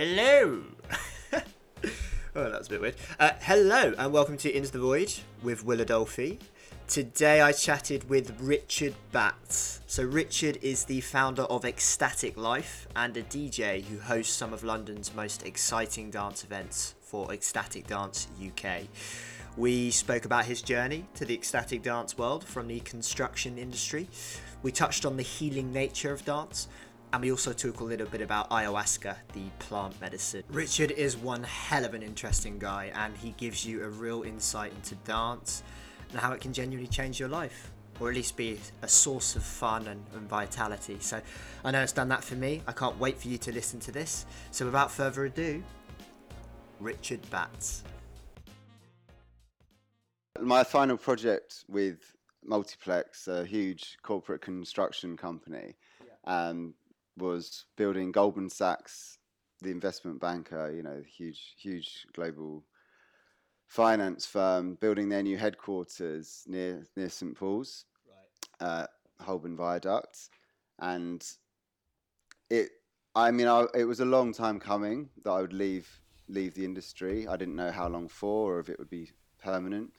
Hello. oh, that was a bit weird. Uh, hello, and welcome to Into the Void with Will Adolphi. Today I chatted with Richard Batts. So, Richard is the founder of Ecstatic Life and a DJ who hosts some of London's most exciting dance events for Ecstatic Dance UK. We spoke about his journey to the ecstatic dance world from the construction industry. We touched on the healing nature of dance, and we also talk a little bit about ayahuasca, the plant medicine. Richard is one hell of an interesting guy, and he gives you a real insight into dance and how it can genuinely change your life, or at least be a source of fun and, and vitality. So I know it's done that for me. I can't wait for you to listen to this. So without further ado, Richard Batts. My final project with Multiplex, a huge corporate construction company, um, was building Goldman Sachs, the investment banker, you know, huge, huge global finance firm, building their new headquarters near near St Paul's, Right. uh, Holborn Viaduct, and it. I mean, I, it was a long time coming that I would leave leave the industry. I didn't know how long for, or if it would be permanent,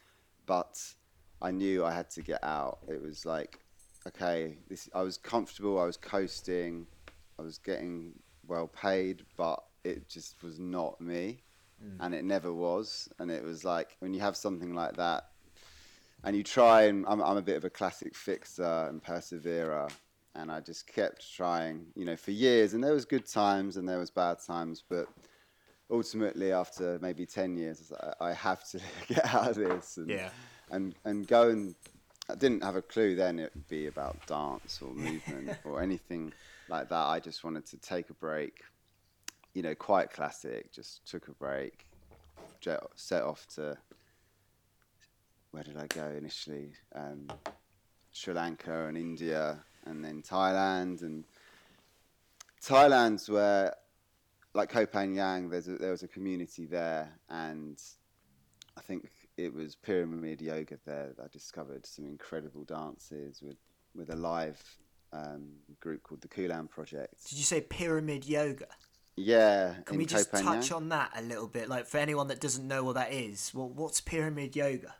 but I knew I had to get out. It was like, okay, this. I was comfortable. I was coasting. I was getting well paid, but it just was not me, mm. and it never was. And it was like when you have something like that, and you try and I'm, I'm a bit of a classic fixer and perseverer. And i just kept trying you know for years. And there was good times and there was bad times. But ultimately after maybe 10 years I, I have to get out of this and, Yeah. and and go and i didn't have a clue then it would be about dance or movement or anything like that i just wanted to take a break you know quite classic just took a break jet, set off to where did I go initially? Um, Sri Lanka and India, and then Thailand. And Thailand's where, like Koh Phangan, there's a, there was a community there, and I think it was pyramid yoga there that I discovered some incredible dances with with a live um, group called the Kulan Project. Did you say pyramid yoga? Yeah, Can we just Phangan. touch on that a little bit? Like for anyone that doesn't know what that is, well, what's pyramid yoga?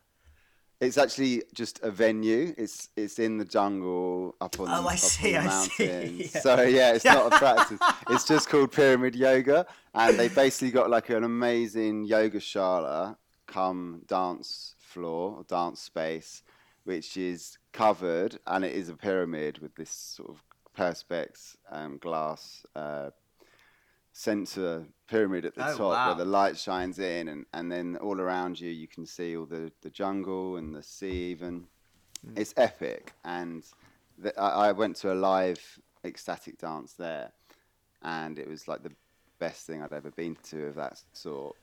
It's actually just a venue. It's it's in the jungle up on, Oh, I up see, on the I see, mountains. yeah. So yeah, it's not a practice. It's just called pyramid yoga, and they basically got like an amazing yoga shala come dance floor or dance space, which is covered, and it is a pyramid with this sort of perspex um, glass uh, center pyramid at the Oh, top wow. where the light shines in and, and then all around you you can see all the, the jungle and the sea even Mm. it's epic and the, I, I went to a live ecstatic dance there and it was like the best thing i'd ever been to of that sort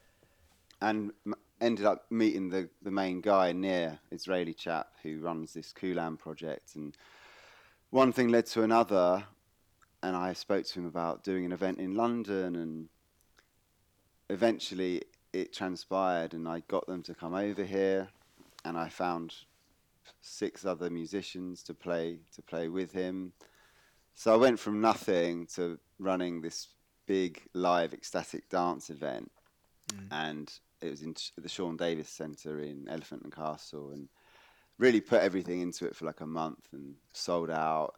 and m- ended up meeting the, the main guy near israeli chap who runs this kulan project and one thing led to another and I spoke to him about doing an event in London, and eventually it transpired, and I got them to come over here, and I found six other musicians to play to play with him. So I went from nothing to running this big live ecstatic dance event, mm. and it was in the Siobhan Davies Centre in Elephant and Castle, and really put everything into it for like a month and sold out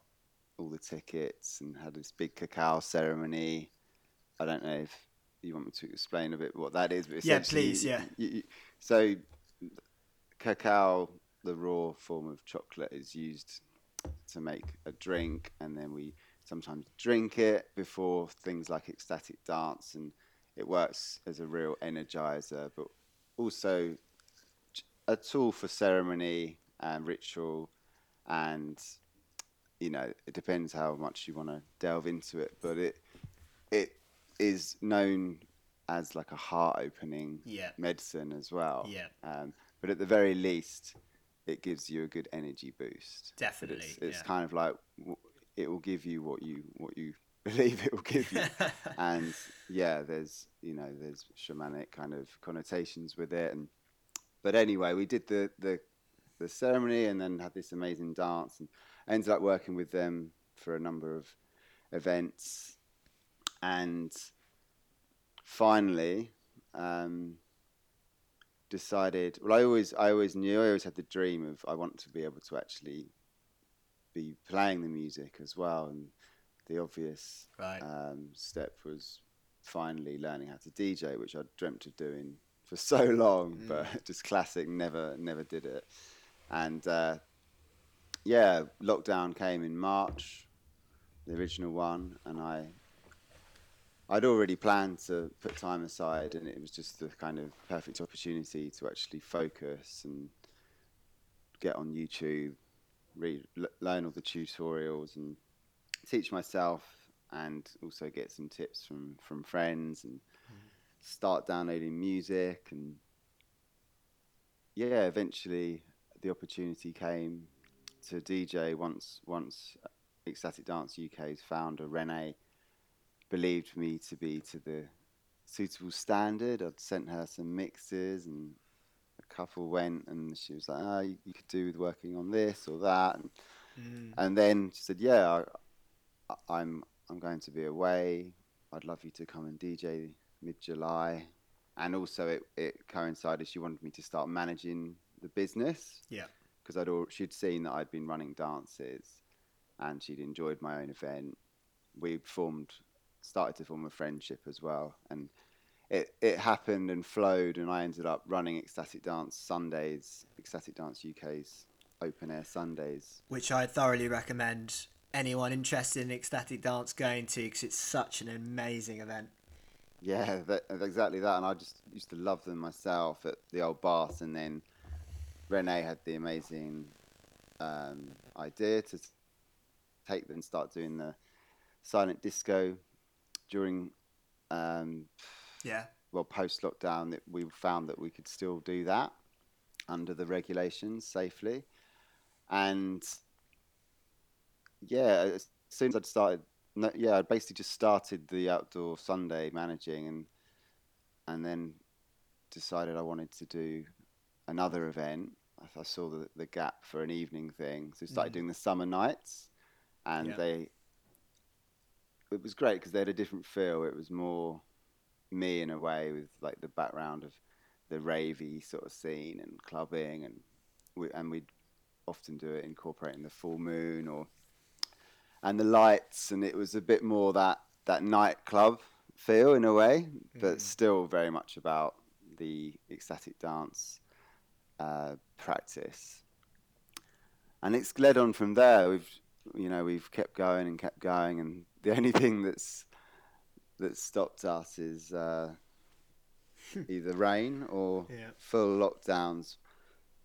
all the tickets and had this big cacao ceremony. I don't know if you want me to explain a bit what that is, but Yeah, please, yeah. you- you- so cacao, the raw form of chocolate, is used to make a drink, and then we sometimes drink it before things like ecstatic dance, and it works as a real energizer, but also a tool for ceremony and ritual, and you know it depends how much you want to delve into it, but it it is known as like a heart opening Yeah. medicine as well. Yeah. Um, but at the very least, it gives you a good energy boost. But Definitely, it's, it's yeah. kind of like it will give you what you what you believe it will give you. and yeah, there's you know there's shamanic kind of connotations with it. And but anyway, we did the the the ceremony and then had this amazing dance and I ended up working with them for a number of events and finally um, decided. Well, I always I always knew I always had the dream of I want to be able to actually be playing the music as well, and the obvious Right. um, step was finally learning how to DJ, which I dreamt of doing for so long, but just classic, never never did it. And uh, yeah, lockdown came in March, the original one, and I I'd already planned to put time aside, and it was just the kind of perfect opportunity to actually focus and get on YouTube, read, l- learn all the tutorials, and teach myself, and also get some tips from from friends, and start downloading music, and yeah, eventually the opportunity came to DJ once once Ecstatic Dance UK's founder Renee believed me to be to the suitable standard. I'd sent her some mixes and a couple went and she was like, oh, you, you could do with working on this or that. And, Mm. and then she said, yeah, I- I'm, I'm going to be away. I'd love you to come and DJ mid-July. And also it, it coincided, she wanted me to start managing the business Yeah. because I'd al- she'd seen that I'd been running dances, and she'd enjoyed my own event. We formed, started to form a friendship as well, and it it happened and flowed, and I ended up running Ecstatic Dance Sundays, Ecstatic Dance UK's open air Sundays. Which I thoroughly recommend anyone interested in ecstatic dance going to because it's such an amazing event. Yeah, that, exactly that, and I just used to love them myself at the old bath, and then Renee had the amazing um, idea to take them and start doing the silent disco during um, Yeah. well post lockdown that we found that we could still do that under the regulations safely and yeah as soon as i'd started no, yeah i basically just started the outdoor sunday managing and and then decided i wanted to do another event i, I saw the, the gap for an evening thing so we started Mm. doing the summer nights and Yeah. they it was great because they had a different feel it was more me in a way with like the background of the ravey sort of scene and clubbing and we and we'd often do it incorporating the full moon or and the lights and it was a bit more that that nightclub feel in a way but still very much about the ecstatic dance uh, practice and it's led on from there we've you know we've kept going and kept going and the only thing that's that stopped us is uh, either rain or Yeah. full lockdowns.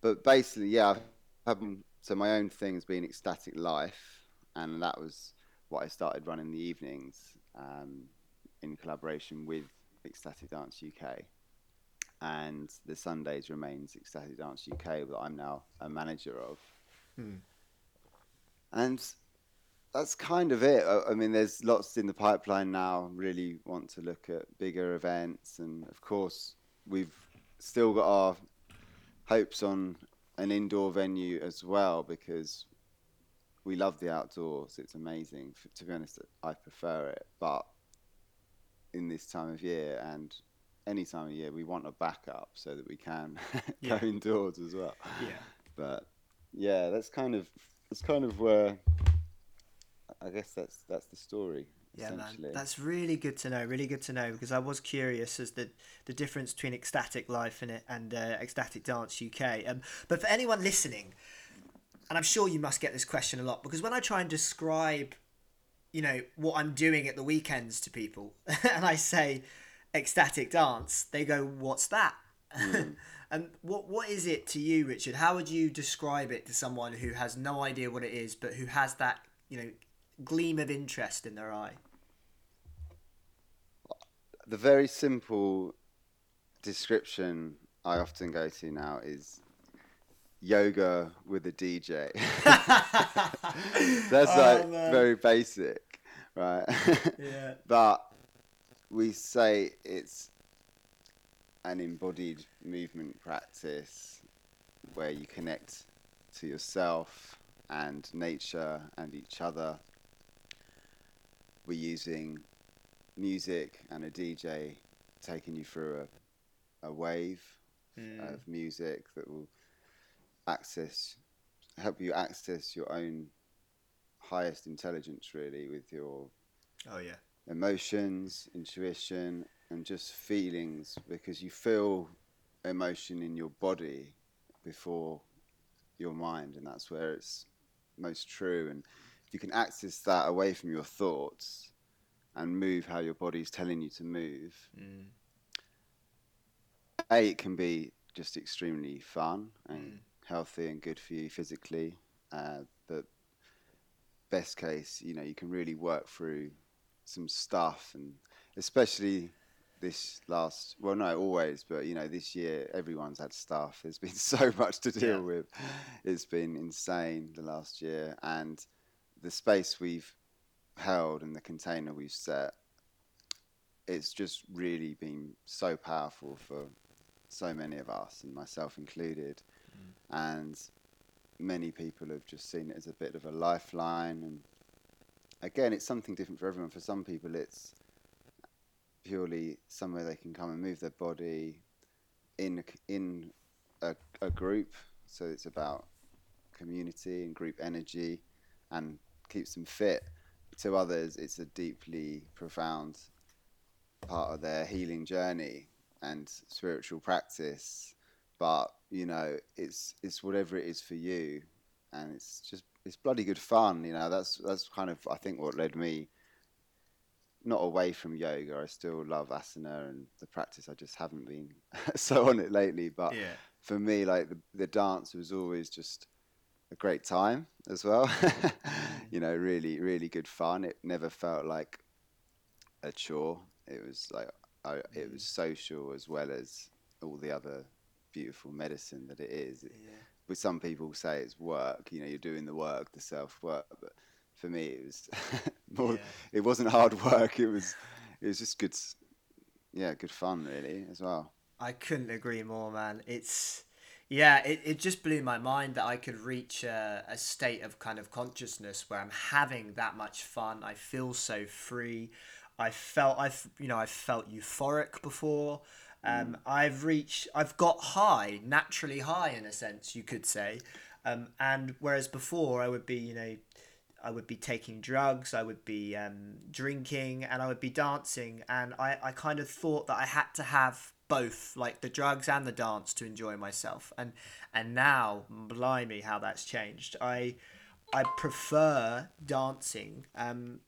But basically, yeah, I've had, so my own thing has been ecstatic life, and that was what I started running the evenings um, in collaboration with Ecstatic Dance UK. And the Sundays remains Ecstatic Dance UK, that I'm now a manager of. Hmm. And that's kind of it. I, I mean, there's lots in the pipeline now. Really want to look at bigger events, and of course, we've still got our hopes on an indoor venue as well because we love the outdoors. It's amazing. F to be honest, I prefer it, but in this time of year and any time of year, we want a backup so that we can Yeah. go indoors as well. Yeah. But yeah, that's kind of that's kind of where I guess that's that's the story. Yeah, man, that's really good to know. Really good to know because I was curious as the the difference between ecstatic life and it and uh, ecstatic dance UK. Um, but for anyone listening, and I'm sure you must get this question a lot because when I try and describe, you know, what I'm doing at the weekends to people, and I say ecstatic dance, they go, "What's that?" Mm. and what what is it to you, Richard? How would you describe it to someone who has no idea what it is, but who has that, you know, gleam of interest in their eye? the very simple description I often go to now is yoga with a DJ. That's Oh, like man. very basic, right? Yeah. but we say it's an embodied movement practice where you connect to yourself and nature and each other. We're using music and a DJ taking you through a, a wave Mm. of music that will access help you access your own highest intelligence really with your Oh yeah. emotions intuition and just feelings because you feel emotion in your body before your mind and that's where it's most true and if you can access that away from your thoughts and move how your body's telling you to move Mm. a it can be just extremely fun and Mm. Healthy and good for you physically uh, but best case you know you can really work through some stuff and especially this last well no always but you know this year everyone's had stuff. There's been so much to deal Yeah. with. It's been insane the last year and the space we've held and the container we've set it's just really been so powerful for so many of us and myself included and many people have just seen it as a bit of a lifeline. And again it's something different for everyone. For some people it's purely somewhere they can come and move their body in in a, a group. So it's about community and group energy and keeps them fit. To others it's a deeply profound part of their healing journey and spiritual practice but you know it's it's whatever it is for you. And it's just it's bloody good fun you know that's that's kind of i think what led me not away from yoga. I still love asana and the practice. I just haven't been so on it lately. But Yeah. for me like the, the dance was always just a great time as well. You mm. know really really good fun. It never felt like a chore. It was like I, it was mm. social as well as all the other beautiful medicine that it is Yeah. but some people say it's work you know you're doing the work the self work but for me it was more Yeah. it wasn't hard work it was it was just good yeah good fun really as well I couldn't agree more, man. It's yeah, it, it just blew my mind that I could reach a, a state of kind of consciousness where I'm having that much fun. I feel so free. I felt I've you know I felt euphoric before. Um, I've reached I've got high naturally high in a sense you could say, um, and whereas before I would be you know I would be taking drugs, I would be um, drinking, and I would be dancing. And I, I kind of thought that I had to have both, like the drugs and the dance, to enjoy myself. And and now, blimey, how that's changed. I I prefer dancing um,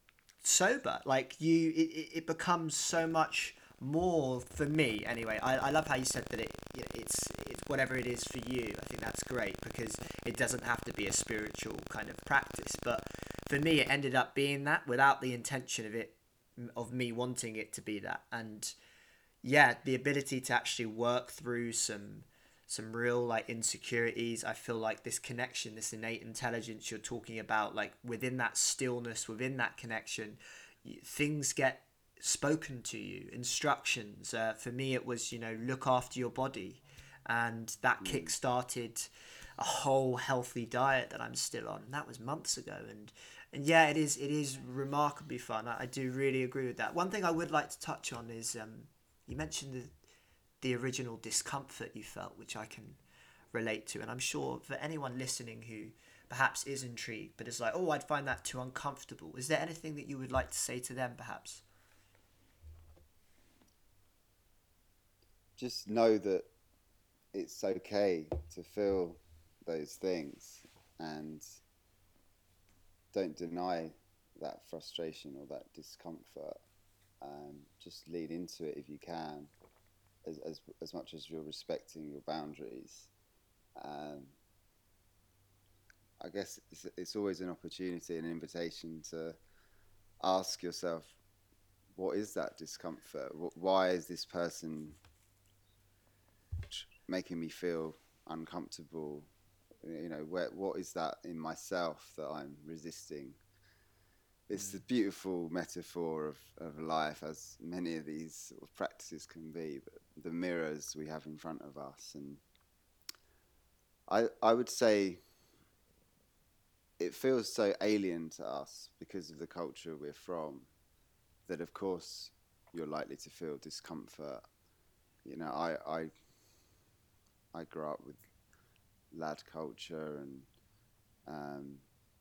sober. Like you, it, it, it becomes so much more for me anyway. I, I love how you said that it it's it's whatever it is for you. I think that's great because it doesn't have to be a spiritual kind of practice. But for me, it ended up being that without the intention of it of me wanting it to be that. And yeah, the ability to actually work through some some real like insecurities. I feel like this connection, this innate intelligence you're talking about, like within that stillness, within that connection, things get spoken to you. Instructions. Uh, for me, it was you know look after your body, and that kick started a whole healthy diet that I'm still on. And that was months ago, and and yeah, it is it is remarkably fun. I, I do really agree with that. One thing I would like to touch on is um, you mentioned the the original discomfort you felt, which I can relate to, and I'm sure for anyone listening who perhaps is intrigued but is like, oh, I'd find that too uncomfortable. Is there anything that you would like to say to them, perhaps? Just know that it's okay to feel those things and don't deny that frustration or that discomfort. Um, just lead into it if you can, as, as, as much as you're respecting your boundaries. Um, I guess it's, it's always an opportunity, an invitation to ask yourself, what is that discomfort? Why is this person making me feel uncomfortable? You know, where, what is that in myself that I'm resisting? It's a mm. beautiful metaphor of, of life, as many of these sort of practices can be, but the mirrors we have in front of us. And I, I would say it feels so alien to us because of the culture we're from that, of course, you're likely to feel discomfort. You know, I I I grew up with lad culture and um,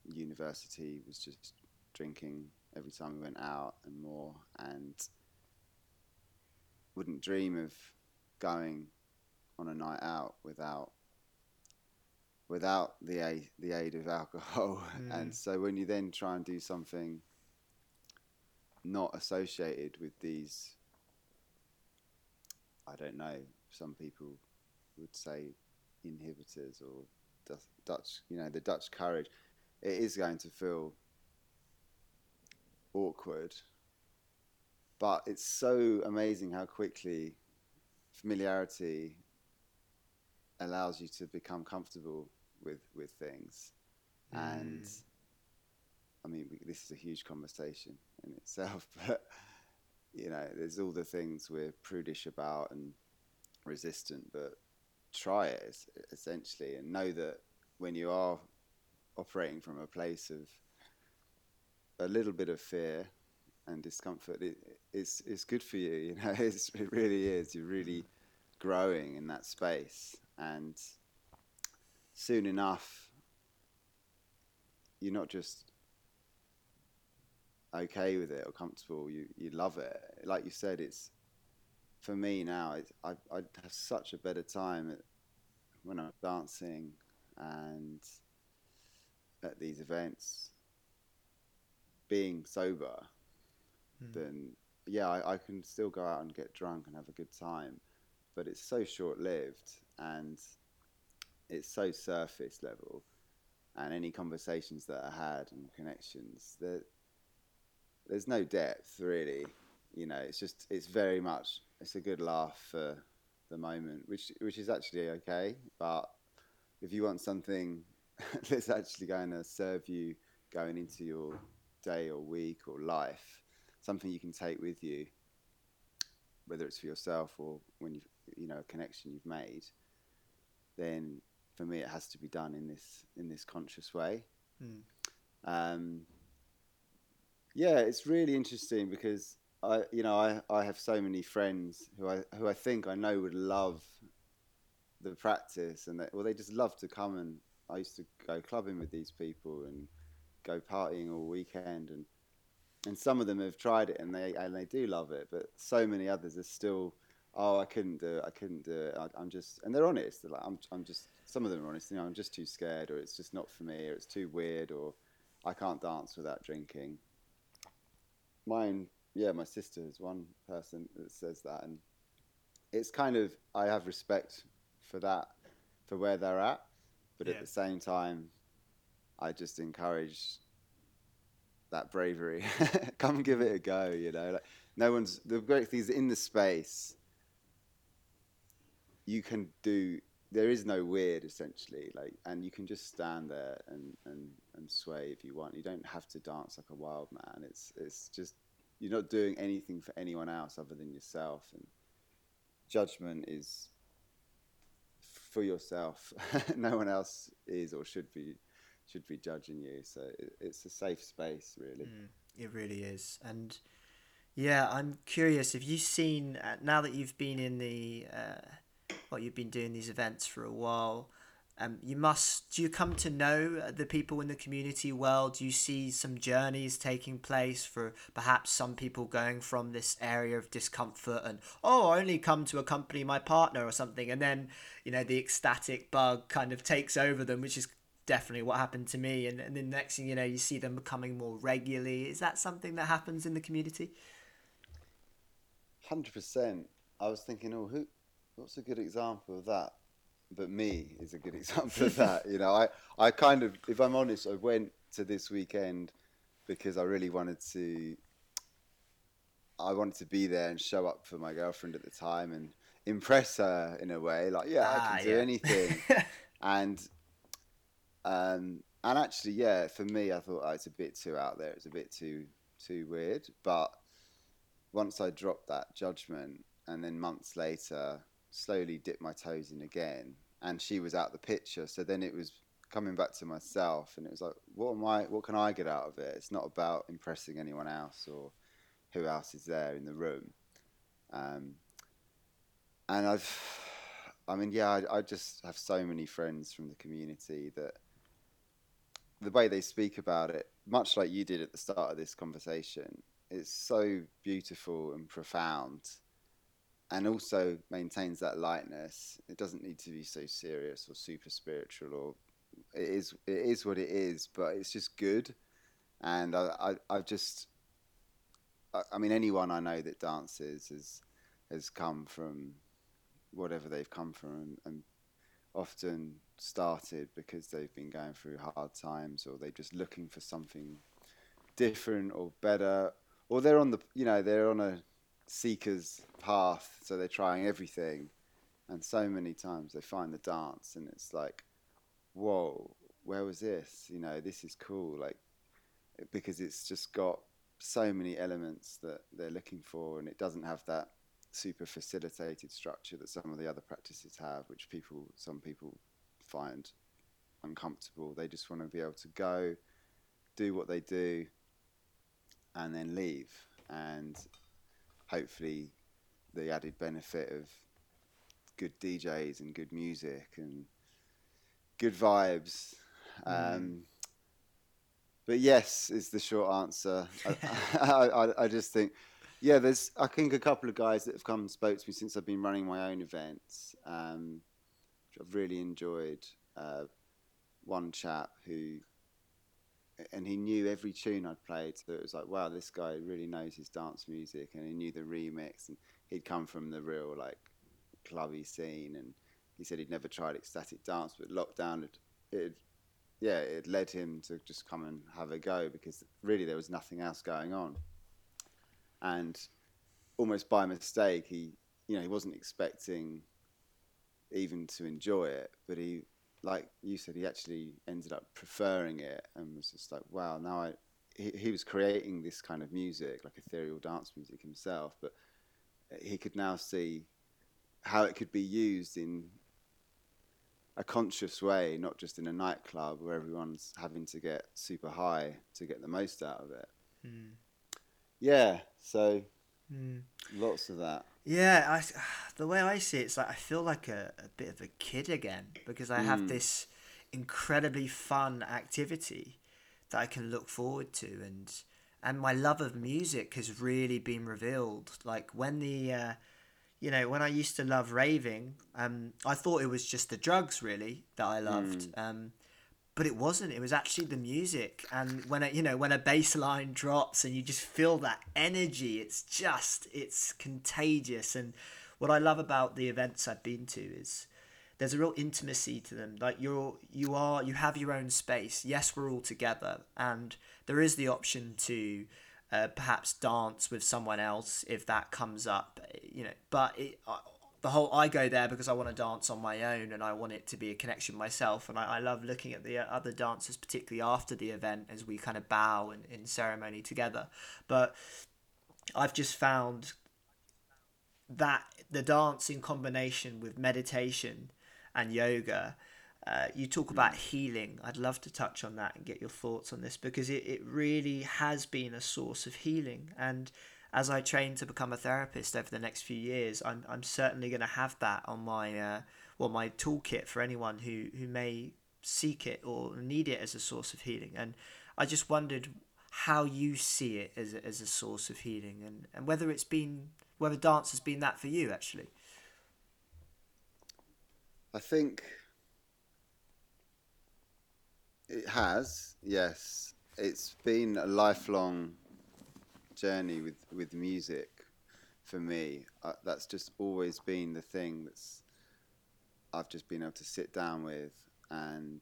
university was just drinking every time we went out and more and wouldn't dream of going on a night out without without the aid, the aid of alcohol Mm. and so when you then try and do something not associated with these I don't know some people would say inhibitors or Dutch- you know the Dutch courage it is going to feel awkward but it's so amazing how quickly familiarity allows you to become comfortable with with things and Mm. i mean we, this is a huge conversation in itself but you know there's all the things we're prudish about and resistant but try it essentially and know that when you are operating from a place of a little bit of fear and discomfort it, it's it's good for you you know it's, it really is. You're really growing in that space. And soon enough you're not just okay with it or comfortable you you love it. Like you said it's for me now it's, I, I have such a better time at, when I'm dancing and at these events being sober Mm. then yeah I, I can still go out and get drunk and have a good time but it's so short lived and it's so surface level and any conversations that I had and connections that there's no depth really you know it's just it's very much it's a good laugh for the moment which which is actually okay but if you want something that's actually going to serve you going into your day or week or life something you can take with you whether it's for yourself or when you you know a connection you've made then for me it has to be done in this in this conscious way Mm. um, yeah, it's really interesting because I, you know, I, I have so many friends who I who I think I know would love the practice, and they, well, they just love to come and I used to go clubbing with these people and go partying all weekend, and and some of them have tried it and they and they do love it, but so many others are still. Oh, I couldn't do it. I couldn't do it. I, I'm just, and they're honest. They're like, I'm, I'm just. Some of them are honest. You know, I'm just too scared, or it's just not for me, or it's too weird, or I can't dance without drinking. Mine, yeah, my sister is one person that says that, and it's kind of I have respect for that, for where they're at, but Yeah. at the same time, I just encourage that bravery. Come give it a go, you know. Like no one's the great thing is in the space. You can do. There is no weird, essentially. Like, and you can just stand there and, and, and sway if you want. You don't have to dance like a wild man. It's it's just you're not doing anything for anyone else other than yourself. And judgment is for yourself. no one else is or should be should be judging you. So it, it's a safe space, really. Mm, it really is, and yeah, I'm curious. Have you seen uh, now that you've been in the uh, well, you've been doing these events for a while? Um, you must. Do you come to know the people in the community well? Do you see some journeys taking place for perhaps some people going from this area of discomfort and oh, I only come to accompany my partner or something, and then you know the ecstatic bug kind of takes over them, which is definitely what happened to me. And, and then next thing you know, you see them becoming more regularly. Is that something that happens in the community? Hundred percent. I was thinking, oh, who? What's a good example of that? But me is a good example of that. You know, I, I kind of, if I'm honest, I went to this weekend because I really wanted to. I wanted to be there and show up for my girlfriend at the time and impress her in a way. Like, yeah, I Ah, can do yeah. anything. and um, and actually, yeah, for me, I thought oh, it's a bit too out there. It's a bit too too weird. But once I dropped that judgment, and then months later, slowly dip my toes in again, and she was out the picture. So then it was coming back to myself, and it was like, what am I? What can I get out of it? It's not about impressing anyone else or who else is there in the room. Um, and I've, I mean, yeah, I, I just have so many friends from the community that the way they speak about it, much like you did at the start of this conversation, it's so beautiful and profound and also maintains that lightness. It doesn't need to be so serious or super spiritual or it is it is what it is, but it's just good. And I, I, I just I, I mean anyone I know that dances has has come from whatever they've come from and, and often started because they've been going through hard times or they're just looking for something different or better or they're on the you know they're on a seeker's path so they're trying everything. And so many times they find the dance and it's like whoa where was this? You know this is cool. Like because it's just got so many elements that they're looking for and it doesn't have that super facilitated structure that some of the other practices have which people some people find uncomfortable. They just want to be able to go do what they do and then leave. And hopefully, the added benefit of good DJs and good music and good vibes. Mm. Um, but yes, is the short answer. I, I, I, just think, yeah, there's I think a couple of guys that have come and spoke to me since I've been running my own events, um, which I've really enjoyed. Uh, one chap who and he knew every tune I'd played. So it was like, wow, this guy really knows his dance music, and he knew the remix, and he'd come from the real like clubby scene, and he said he'd never tried ecstatic dance, but lockdown had, it, yeah, it led him to just come and have a go because really there was nothing else going on, and almost by mistake, he, you know, he wasn't expecting even to enjoy it, but he like you said, he actually ended up preferring it and was just like, wow, now I. He, he was creating this kind of music, like ethereal dance music himself, but he could now see how it could be used in a conscious way, not just in a nightclub where everyone's having to get super high to get the most out of it. Mm. Yeah, so mm. lots of that. Yeah, I, the way I see it, it's like I feel like a, a bit of a kid again because I have mm. this incredibly fun activity that I can look forward to, and and my love of music has really been revealed. Like when the, uh, you know, when I used to love raving, um, I thought it was just the drugs really that I loved. Mm. Um, but it wasn't. It was actually the music, and when a, you know when a bass line drops and you just feel that energy, it's just it's contagious. And what I love about the events I've been to is there's a real intimacy to them. Like you're you are you have your own space. Yes, we're all together, and there is the option to uh, perhaps dance with someone else if that comes up. You know, but it, the whole I go there because I want to dance on my own and I want it to be a connection myself. And I, I love looking at the other dancers particularly after the event as we kind of bow in, in ceremony together. But I've just found that the dance in combination with meditation and yoga uh, you talk about healing. I'd love to touch on that and get your thoughts on this because it, it really has been a source of healing. And as I train to become a therapist over the next few years, I'm, I'm certainly going to have that on my uh, well my toolkit for anyone who, who may seek it or need it as a source of healing. And I just wondered how you see it as a, as a source of healing and, and whether it's been whether dance has been that for you actually. I think it has, yes. It's been a lifelong journey with with music for me. Uh, that's just always been the thing that's I've just been able to sit down with and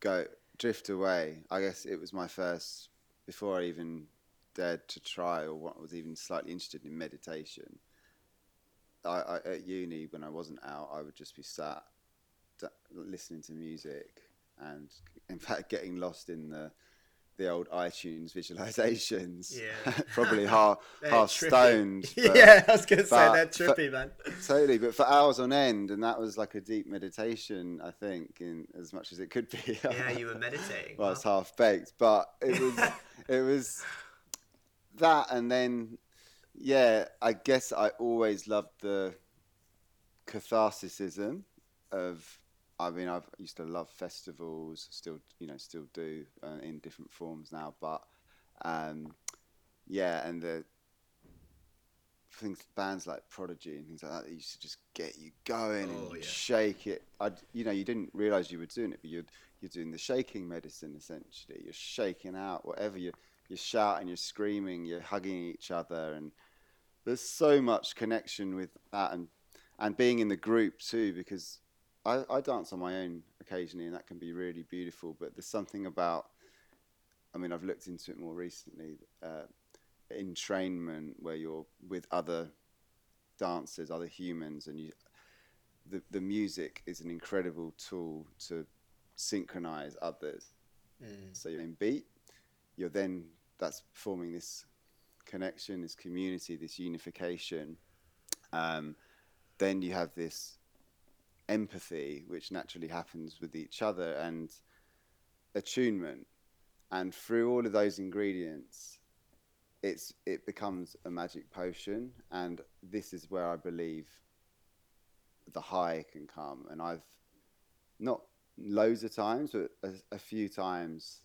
go drift away. I guess it was my first before I even dared to try or what was even slightly interested in meditation. I, I, at uni when I wasn't out, I would just be sat d- listening to music and in fact getting lost in the the old iTunes visualizations. Yeah. Probably half half trippy. stoned. yeah, I was gonna say they're trippy, for, man. Totally, but for hours on end, and that was like a deep meditation, I think, in as much as it could be. yeah, you were meditating. well, it's half baked, but it was it was that, and then yeah, I guess I always loved the catharsism of. I mean, I've used to love festivals, still, you know, still do uh, in different forms now. But um, yeah, and the things, bands like Prodigy and things like that, that used to just get you going Oh, and yeah. shake it. I, you know, you didn't realize you were doing it, but you're you're doing the shaking medicine essentially. You're shaking out whatever you you're shouting, you're screaming, you're hugging each other, and there's so much connection with that, and and being in the group too, because I, I dance on my own occasionally, and that can be really beautiful. But there's something about, I mean, I've looked into it more recently. Uh, entrainment where you're with other dancers, other humans, and you, the the music is an incredible tool to synchronize others. Mm. So you're in beat, you're then that's forming this connection, this community, this unification. Um, then you have this empathy, which naturally happens with each other, and attunement. And through all of those ingredients, it's it becomes a magic potion. And this is where I believe the high can come. And I've not loads of times, but a, a few times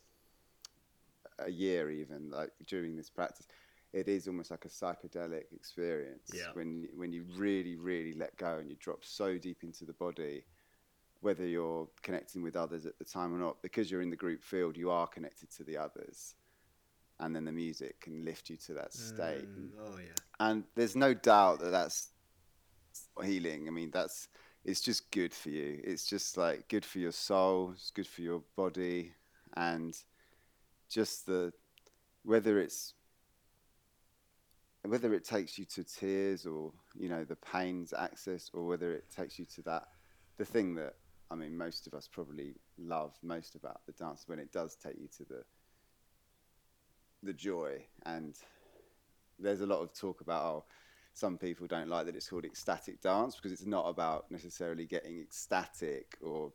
a year, even like during this practice, it is almost like a psychedelic experience Yeah. when when you really, really let go and you drop so deep into the body. Whether you're connecting with others at the time or not, because you're in the group field, you are connected to the others, and then the music can lift you to that state. Mm, oh yeah. And there's no doubt that that's healing. I mean, that's it's just good for you. It's just like good for your soul. It's good for your body, and just the whether it's whether it takes you to tears or you know the pains access or whether it takes you to that the thing that I mean most of us probably love most about the dance when it does take you to the the joy and there's a lot of talk about oh some people don't like that it's called ecstatic dance because it's not about necessarily getting ecstatic or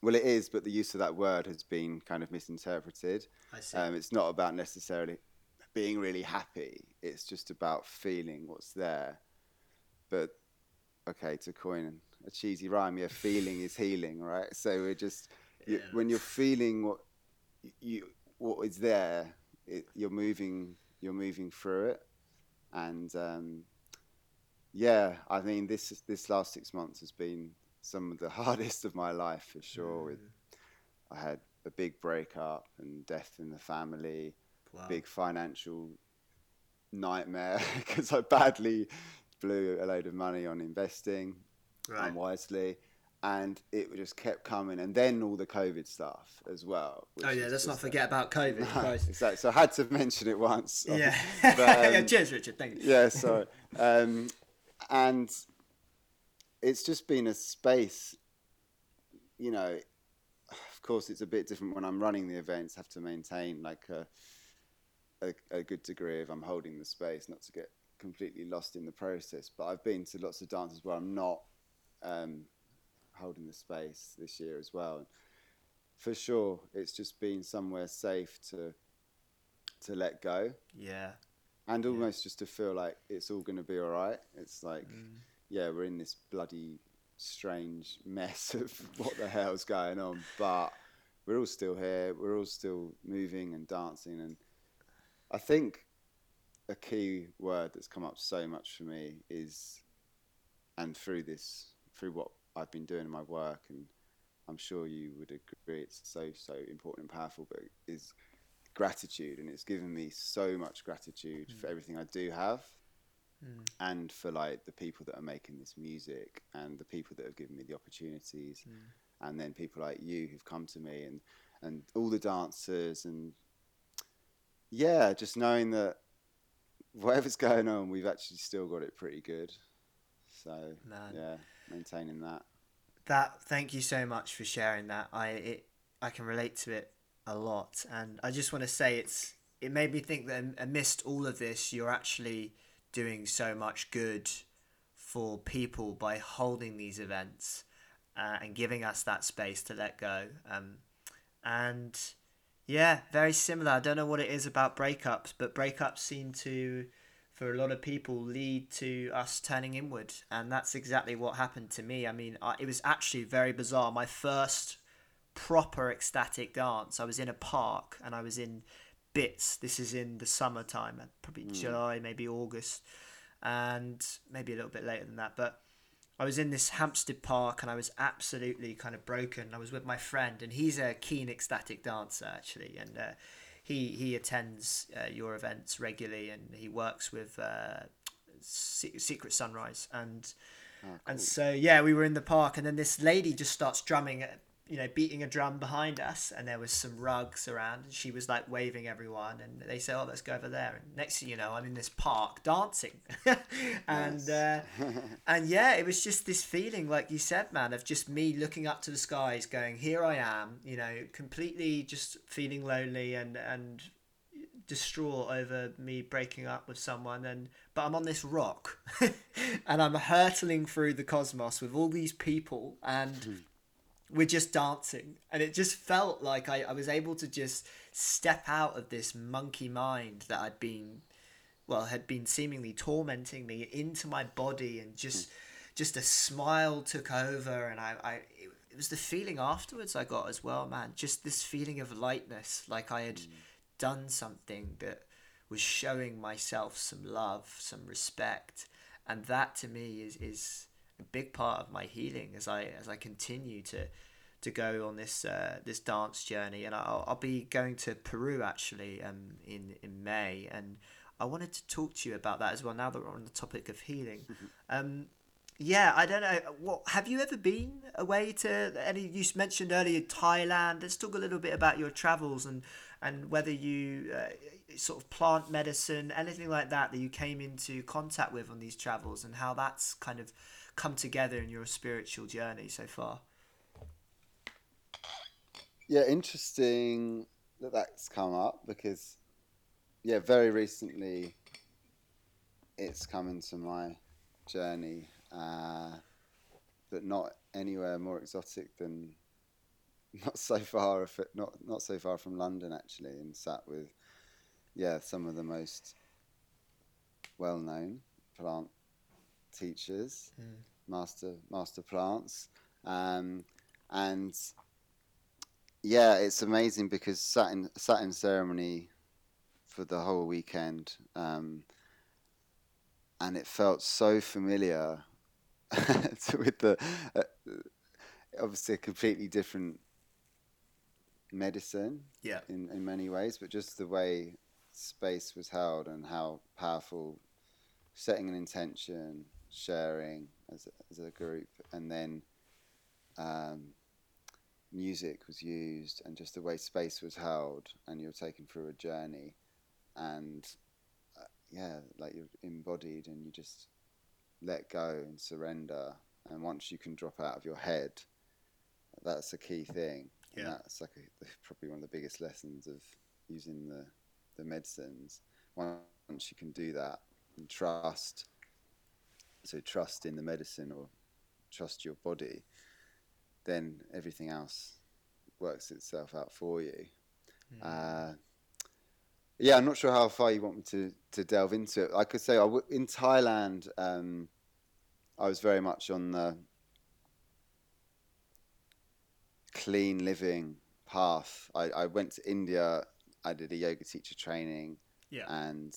well it is but the use of that word has been kind of misinterpreted I see. um, it's not about necessarily being really happy it's just about feeling what's there. But okay to coin a cheesy rhyme yeah feeling is healing right? So we're just you, Yeah. when you're feeling what you what is there it, you're moving you're moving through it. And um, yeah i mean this this last six months has been some of the hardest of my life for sure with i had a big breakup and death in the family Wow. big financial nightmare because i badly blew a load of money on investing Right. unwisely and it just kept coming and then all the covid stuff as well Oh yeah, let's not forget about COVID. Christ. exactly so i had to mention it once Yeah. But, yeah. um, Cheers, Richard. Thank you. yeah sorry um, and it's just been a space you know of course it's a bit different when i'm running the events have to maintain like a, a, a good degree of i'm holding the space not to get completely lost in the process but i've been to lots of dances where i'm not um, holding the space this year as well and for sure it's just been somewhere safe to to let go Yeah. and almost just to feel like it's all going to be all right. It's like, yeah, we're in this bloody strange mess of what the hell's going on, but we're all still here. We're all still moving and dancing, and I think a key word that's come up so much for me is, and through this, through what I've been doing in my work, and I'm sure you would agree, it's so so important and powerful, but is gratitude and it's given me so much gratitude for hmm. everything I do have hmm. and for like the people that are making this music and the people that have given me the opportunities hmm. and then people like you who've come to me and and all the dancers and yeah just knowing that whatever's going on we've actually still got it pretty good so Man. yeah maintaining that That. Thank you so much for sharing that. I it I can relate to it a lot, and I just want to say it's it made me think that amidst all of this, you're actually doing so much good for people by holding these events uh, and giving us that space to let go. Um, and yeah, very similar. I don't know what it is about breakups, but breakups seem to, for a lot of people lead to us turning inward and that's exactly what happened to me i mean I, it was actually very bizarre my first proper ecstatic dance i was in a park and i was in bits this is in the summertime probably mm. july maybe august and maybe a little bit later than that but I was in this Hampstead Park and I was absolutely kind of broken. I was with my friend, and he's a keen ecstatic dancer actually, and uh, he he attends uh, your events regularly, and he works with uh, Secret Sunrise, and oh, cool. and so yeah, we were in the park, and then this lady just starts drumming you know, beating a drum behind us, and there was some rugs around, and she was like waving everyone, and they said, "Oh, let's go over there." And next thing you know, I'm in this park dancing, and uh, and yeah, it was just this feeling, like you said, man, of just me looking up to the skies, going, "Here I am," you know, completely just feeling lonely and and distraught over me breaking up with someone and but I'm on this rock and I'm hurtling through the cosmos with all these people and hmm we're just dancing and it just felt like I, I was able to just step out of this monkey mind that i'd been well had been seemingly tormenting me into my body and just just a smile took over and i, I it, it was the feeling afterwards i got as well man just this feeling of lightness like i had mm. done something that was showing myself some love some respect and that to me is is a big part of my healing as I as I continue to to go on this uh, this dance journey, and I'll, I'll be going to Peru actually um, in in May, and I wanted to talk to you about that as well. Now that we're on the topic of healing, mm-hmm. um, yeah, I don't know. What have you ever been away to? Any you mentioned earlier Thailand. Let's talk a little bit about your travels and and whether you uh, sort of plant medicine, anything like that that you came into contact with on these travels, and how that's kind of come together in your spiritual journey so far? Yeah, interesting that that's come up because, yeah, very recently it's come into my journey, uh, but not anywhere more exotic than not so far not not so far from London actually, and sat with yeah some of the most well known plant teachers. Mm master master plants, um, and yeah, it's amazing because sat in sat in ceremony for the whole weekend, um, and it felt so familiar with the uh, obviously a completely different medicine yeah in, in many ways but just the way space was held and how powerful setting an intention sharing as a, as a group, and then um, music was used, and just the way space was held, and you're taken through a journey, and uh, yeah, like you're embodied, and you just let go and surrender, and once you can drop out of your head, that's a key thing. Yeah. And that's like a, probably one of the biggest lessons of using the the medicines. Once you can do that and trust so trust in the medicine or trust your body, then everything else works itself out for you. Mm. Uh, yeah, I'm not sure how far you want me to, to delve into it. I could say I w- in Thailand, um, I was very much on the clean living path. I, I went to India. I did a yoga teacher training. Yeah. And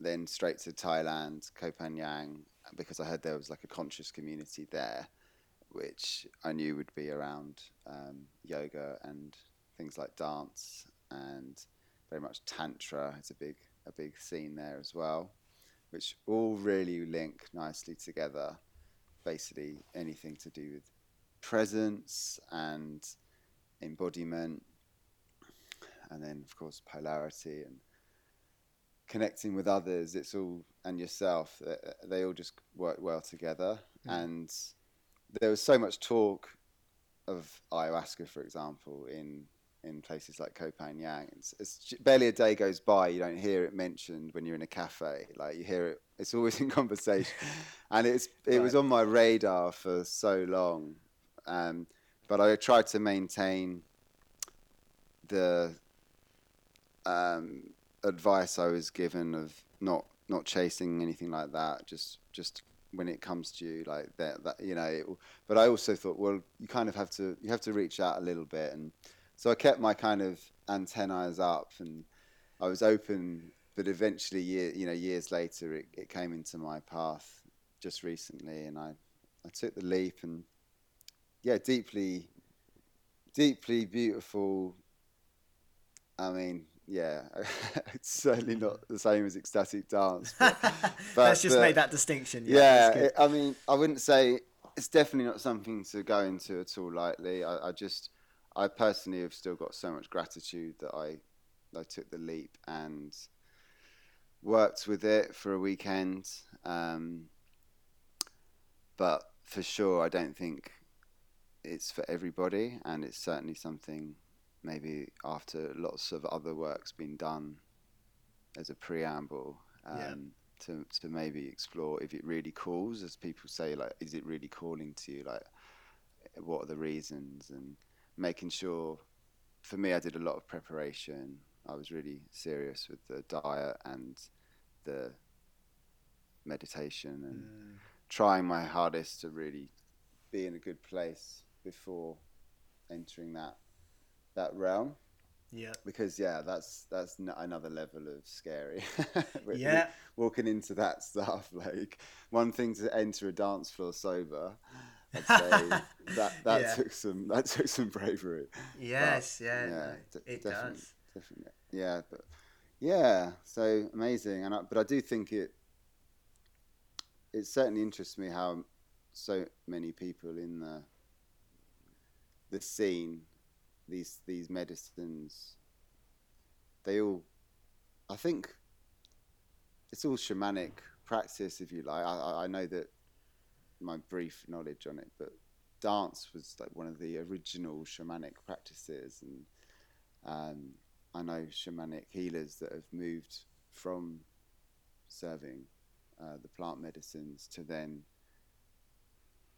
then straight to Thailand, Koh Phangan, because I heard there was like a conscious community there, which I knew would be around um, yoga and things like dance and very much tantra It's a big a big scene there as well, which all really link nicely together. Basically, anything to do with presence and embodiment, and then of course polarity and connecting with others, it's all and yourself. Uh, uh, they all just work well together. Mm. And there was so much talk of ayahuasca, for example, in in places like Copan Phangan. It's, it's, barely a day goes by you don't hear it mentioned when you're in a cafe. Like you hear it, it's always in conversation, and it's it right. was on my radar for so long. Um, but I tried to maintain the um, advice I was given of not not chasing anything like that. Just just when it comes to you like that, that you know. It, but I also thought, well, you kind of have to you have to reach out a little bit, and so I kept my kind of antennas up, and I was open. But eventually, year, you know, years later, it, it came into my path just recently, and I I took the leap, and yeah, deeply, deeply beautiful. I mean, yeah, it's certainly not the same as ecstatic dance. But, but Let's just but, make that distinction. Yeah, yeah it, I mean, I wouldn't say it's definitely not something to go into at all lightly. I, I, just, I personally have still got so much gratitude that I, I took the leap and worked with it for a weekend. Um, but for sure, I don't think it's for everybody, and it's certainly something maybe after lots of other work's been done as a preamble um, yeah. to to maybe explore if it really calls, as people say, like is it really calling to you? Like what are the reasons and making sure. For me, I did a lot of preparation. I was really serious with the diet and the meditation and mm. trying my hardest to really be in a good place before entering that that realm. Yeah. Because yeah, that's that's n- another level of scary. yeah. Walking into that stuff, like one thing to enter a dance floor sober. I'd say that that yeah. took some that took some bravery. Yes, but, yeah, yeah, d- it definitely, does. Definitely, yeah, but yeah, so amazing, and I, but I do think it it certainly interests me how so many people in the the scene these these medicines they all I think it's all shamanic practice if you like. I, I know that my brief knowledge on it but dance was like one of the original shamanic practices. And um, I know shamanic healers that have moved from serving uh, the plant medicines to then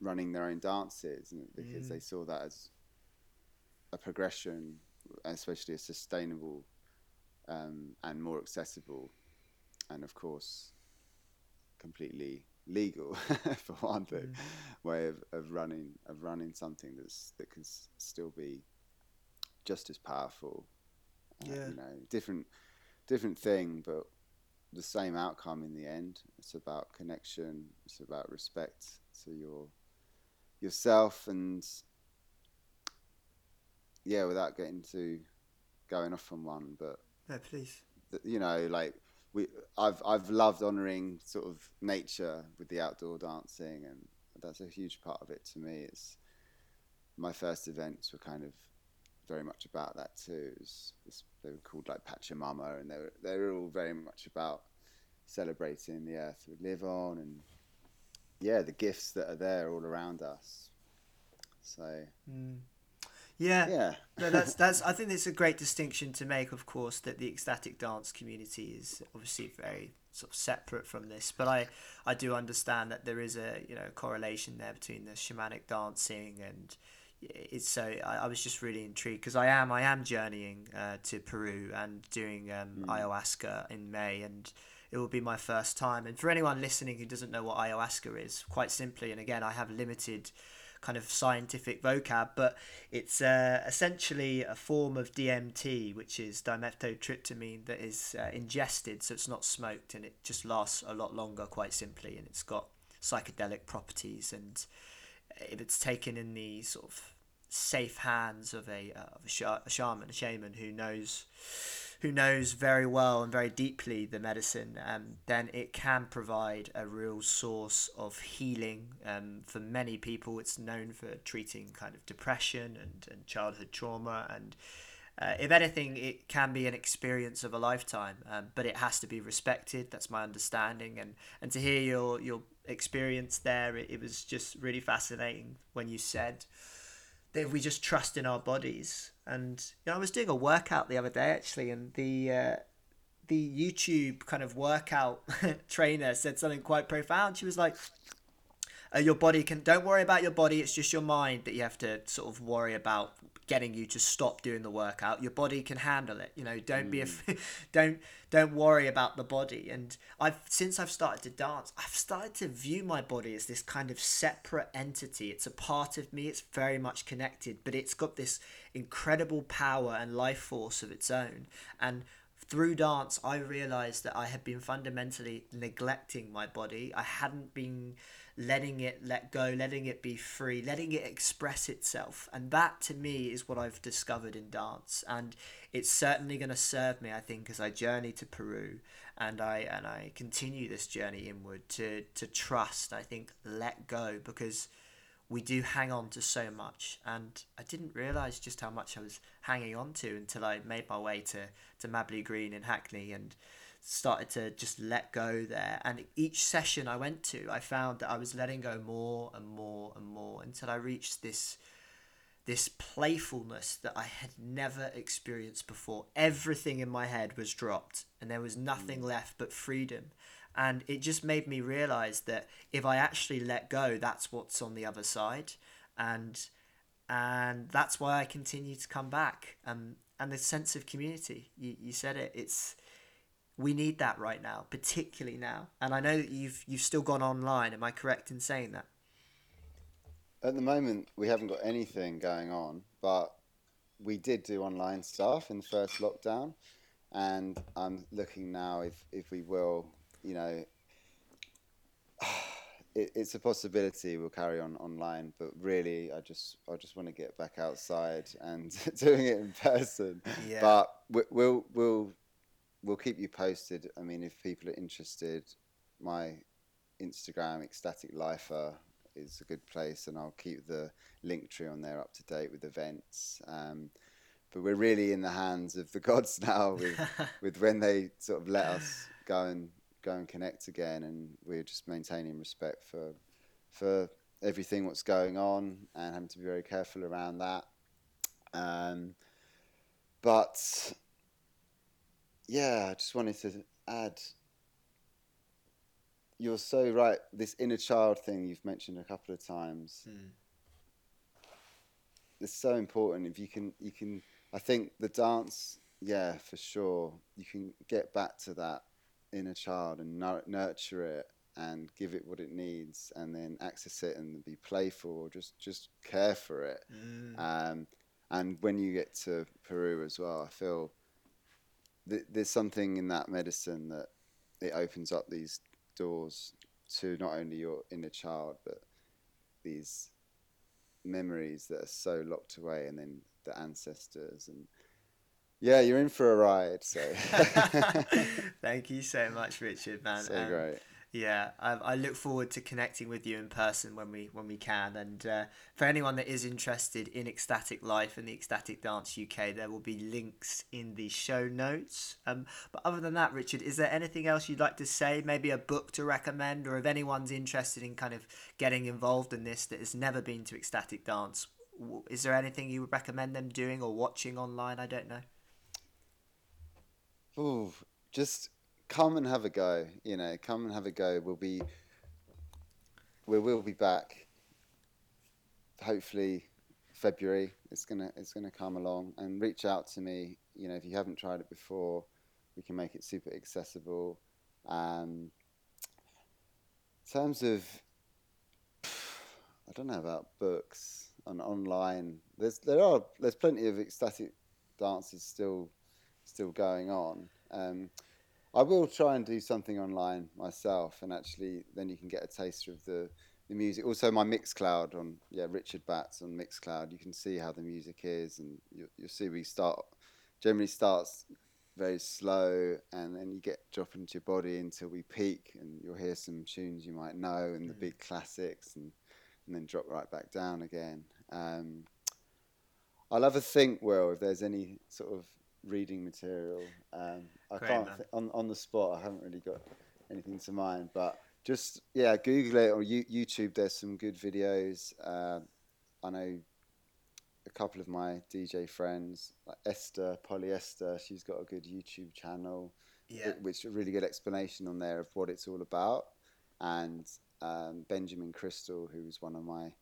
running their own dances. Because mm. they saw that as a progression, especially a sustainable um, and more accessible, and of course, completely legal for one thing, mm. way of, of running of running something that's that can s- still be just as powerful. Uh, yeah. you know, different different thing, but the same outcome in the end. It's about connection. It's about respect to your yourself and yeah, without getting to going off on one, but no, please. You know, like we, I've I've loved honouring sort of nature with the outdoor dancing, and that's a huge part of it to me. It's my first events were kind of very much about that too. It was, they were called like Pachamama, and they were they were all very much about celebrating the earth we live on, and yeah, the gifts that are there all around us. So. Mm. Yeah, yeah. no, that's that's. I think it's a great distinction to make. Of course, that the ecstatic dance community is obviously very sort of separate from this, but I I do understand that there is a you know correlation there between the shamanic dancing and it's so I, I was just really intrigued because I am I am journeying uh, to Peru and doing um, mm. ayahuasca in May and it will be my first time and for anyone listening who doesn't know what ayahuasca is quite simply and again I have limited kind of scientific vocab, but it's uh, essentially a form of DMT, which is dimethyltryptamine that is uh, ingested, so it's not smoked, and it just lasts a lot longer, quite simply, and it's got psychedelic properties. And if it's taken in the sort of safe hands of a, uh, of a, sh- a shaman, a shaman who knows who knows very well and very deeply the medicine, um, then it can provide a real source of healing. Um, for many people, it's known for treating kind of depression and, and childhood trauma. And uh, if anything, it can be an experience of a lifetime, um, but it has to be respected. That's my understanding. And, and to hear your, your experience there, it, it was just really fascinating when you said that we just trust in our bodies. And you know, I was doing a workout the other day actually, and the uh, the YouTube kind of workout trainer said something quite profound. She was like, uh, your body can don't worry about your body it's just your mind that you have to sort of worry about getting you to stop doing the workout your body can handle it you know don't mm. be a don't don't worry about the body and i've since i've started to dance i've started to view my body as this kind of separate entity it's a part of me it's very much connected but it's got this incredible power and life force of its own and through dance, I realized that I had been fundamentally neglecting my body. I hadn't been letting it let go, letting it be free, letting it express itself. And that to me is what I've discovered in dance. And it's certainly going to serve me, I think, as I journey to Peru and I and I continue this journey inward to to trust, I think, let go because we do hang on to so much and i didn't realize just how much i was hanging on to until i made my way to, to mabley green in hackney and started to just let go there. And each session I went to, I found that I was letting go more and more and more until I reached this this playfulness that I had never experienced before. Everything in my head was dropped and there was nothing mm. left but freedom. And it just made me realize that if I actually let go, that's what's on the other side. And and that's why I continue to come back. Um, and the sense of community. You, you said it. It's we need that right now, particularly now. And I know that you've you've still gone online. Am I correct in saying that? At the moment, we haven't got anything going on, but we did do online stuff in the first lockdown, and I'm looking now if if we will, you know. It, it's a possibility we'll carry on online, but really, I just I just want to get back outside and doing it in person. Yeah. But we, we'll we'll we'll keep you posted. I mean, if people are interested, my Instagram, Ecstatic Lifer, is a good place, and I'll keep the Linktree on there up to date with events. Um, but we're really in the hands of the gods now, with with when they sort of let us go and go and connect again, and we're just maintaining respect for for everything what's going on and having to be very careful around that. Um, but yeah, I just wanted to add. You're so right. This inner child thing you've mentioned a couple of times. Mm. It's so important. If you can, you can. I think the dance, yeah, for sure. You can get back to that inner child and nurture it and give it what it needs, and then access it and be playful or just just care for it. Mm. Um, and when you get to Peru as well, I feel th- there's something in that medicine that it opens up these doors to not only your inner child but these memories that are so locked away and then the ancestors and yeah you're in for a ride so thank you so much richard man so um, great yeah, I, I look forward to connecting with you in person when we when we can. And uh, for anyone that is interested in ecstatic life and the ecstatic dance UK, there will be links in the show notes. Um, but other than that, Richard, is there anything else you'd like to say? Maybe a book to recommend, or if anyone's interested in kind of getting involved in this that has never been to ecstatic dance, is there anything you would recommend them doing or watching online? I don't know. Oh, just come and have a go. You know, come and have a go. We'll be we will be back. Hopefully, February. It's gonna it's gonna come along and reach out to me. You know, if you haven't tried it before, we can make it super accessible. Um, in terms of, I don't know about books and online. There's there are there's plenty of ecstatic dances still still going on. Um, I will try and do something online myself, and actually, then you can get a taster of the, the music. Also, my Mixcloud on yeah Richard Batts on Mixcloud. You can see how the music is, and you, you'll see we start generally starts very slow, and then you get drop into your body until we peak, and you'll hear some tunes you might know and the mm-hmm. big classics, and and then drop right back down again. Um, I'll have a think, Will, if there's any sort of reading material. Um, I Great, can't th- on on the spot. I haven't really got anything to mind, but just yeah, Google it or U- YouTube. There's some good videos. Uh, I know a couple of my DJ friends, like Esther Polyester. She's got a good YouTube channel, yeah. which a really good explanation on there of what it's all about. And um, Benjamin Crystal, who was one of my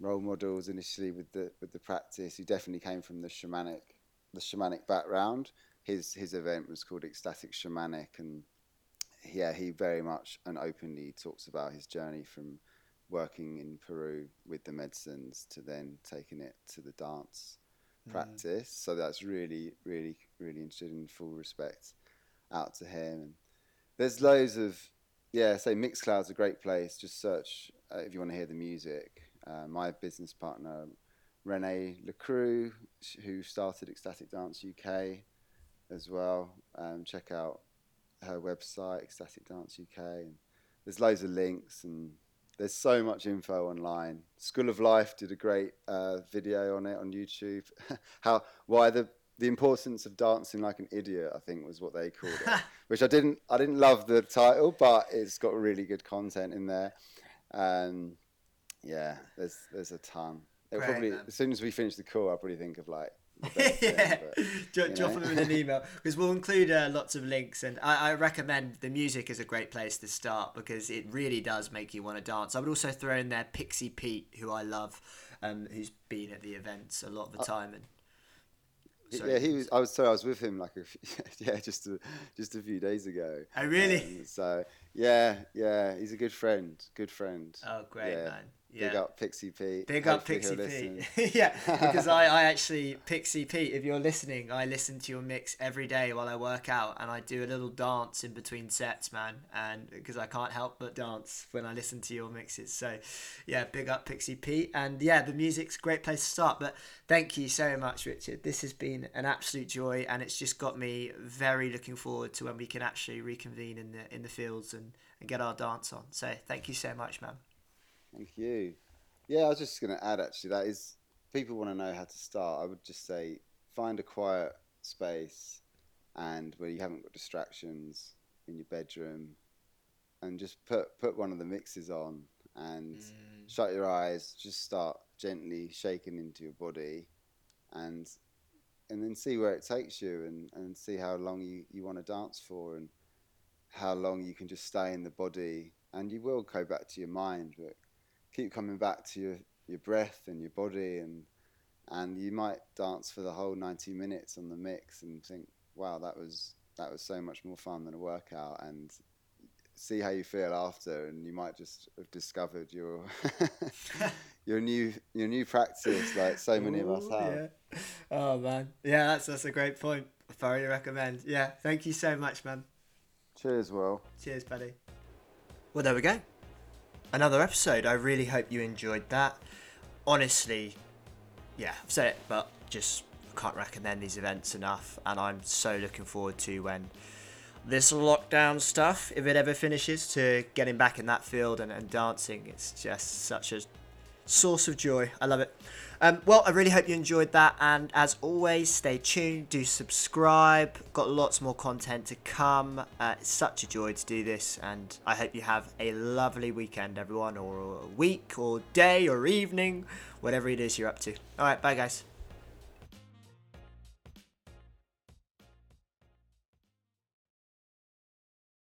role models initially with the with the practice. who definitely came from the shamanic the shamanic background. His his event was called Ecstatic Shamanic, and yeah, he very much and openly talks about his journey from working in Peru with the medicines to then taking it to the dance mm. practice. So that's really, really, really interesting. In full respect out to him. And there's loads of yeah. Say Mixcloud's a great place. Just search uh, if you want to hear the music. Uh, my business partner Renee Lacroix, who started Ecstatic Dance UK as well. Um, check out her website, Ecstatic Dance UK. And there's loads of links and there's so much info online. School of Life did a great uh, video on it on YouTube. How why the the importance of dancing like an idiot, I think, was what they called it. which I didn't I didn't love the title, but it's got really good content in there. Um, yeah, there's there's a ton. Great, probably man. as soon as we finish the call, I'll probably think of like yeah, but, drop, them in an email because we'll include uh, lots of links, and I, I, recommend the music is a great place to start because it really does make you want to dance. I would also throw in there Pixie Pete, who I love, um, who's been at the events a lot of the uh, time, and Sorry. Yeah, he was. I was sorry. I was with him like a yeah, just a just a few days ago. Oh, really? Um, so yeah, yeah, he's a good friend. Good friend. Oh, great yeah. man. Yeah. Big up Pixie Pete. Big up Pixie Pete. yeah, because I, I actually, Pixie Pete, if you're listening, I listen to your mix every day while I work out and I do a little dance in between sets, man. And because I can't help but dance when I listen to your mixes. So, yeah, big up Pixie Pete. And yeah, the music's a great place to start. But thank you so much, Richard. This has been an absolute joy and it's just got me very looking forward to when we can actually reconvene in the, in the fields and, and get our dance on. So, thank you so much, man. Thank you. Yeah, I was just going to add actually that is people want to know how to start. I would just say find a quiet space and where you haven't got distractions in your bedroom and just put put one of the mixes on and mm. shut your eyes, just start gently shaking into your body and and then see where it takes you and, and see how long you, you want to dance for and how long you can just stay in the body and you will go back to your mind but keep coming back to your, your breath and your body and and you might dance for the whole 90 minutes on the mix and think wow that was that was so much more fun than a workout and see how you feel after and you might just have discovered your your new your new practice like so many Ooh, of us have. yeah. oh man. Yeah that's that's a great point. I thoroughly recommend. Yeah thank you so much man. Cheers will. Cheers buddy. Well there we go another episode. I really hope you enjoyed that. Honestly, yeah, I've said it, but just can't recommend these events enough. And I'm so looking forward to when this lockdown stuff, if it ever finishes, to getting back in that field and, and dancing. It's just such a source of joy. I love it. Um, well, I really hope you enjoyed that. And as always, stay tuned, do subscribe. Got lots more content to come. Uh, it's such a joy to do this. And I hope you have a lovely weekend, everyone, or a week, or day, or evening, whatever it is you're up to. All right, bye, guys.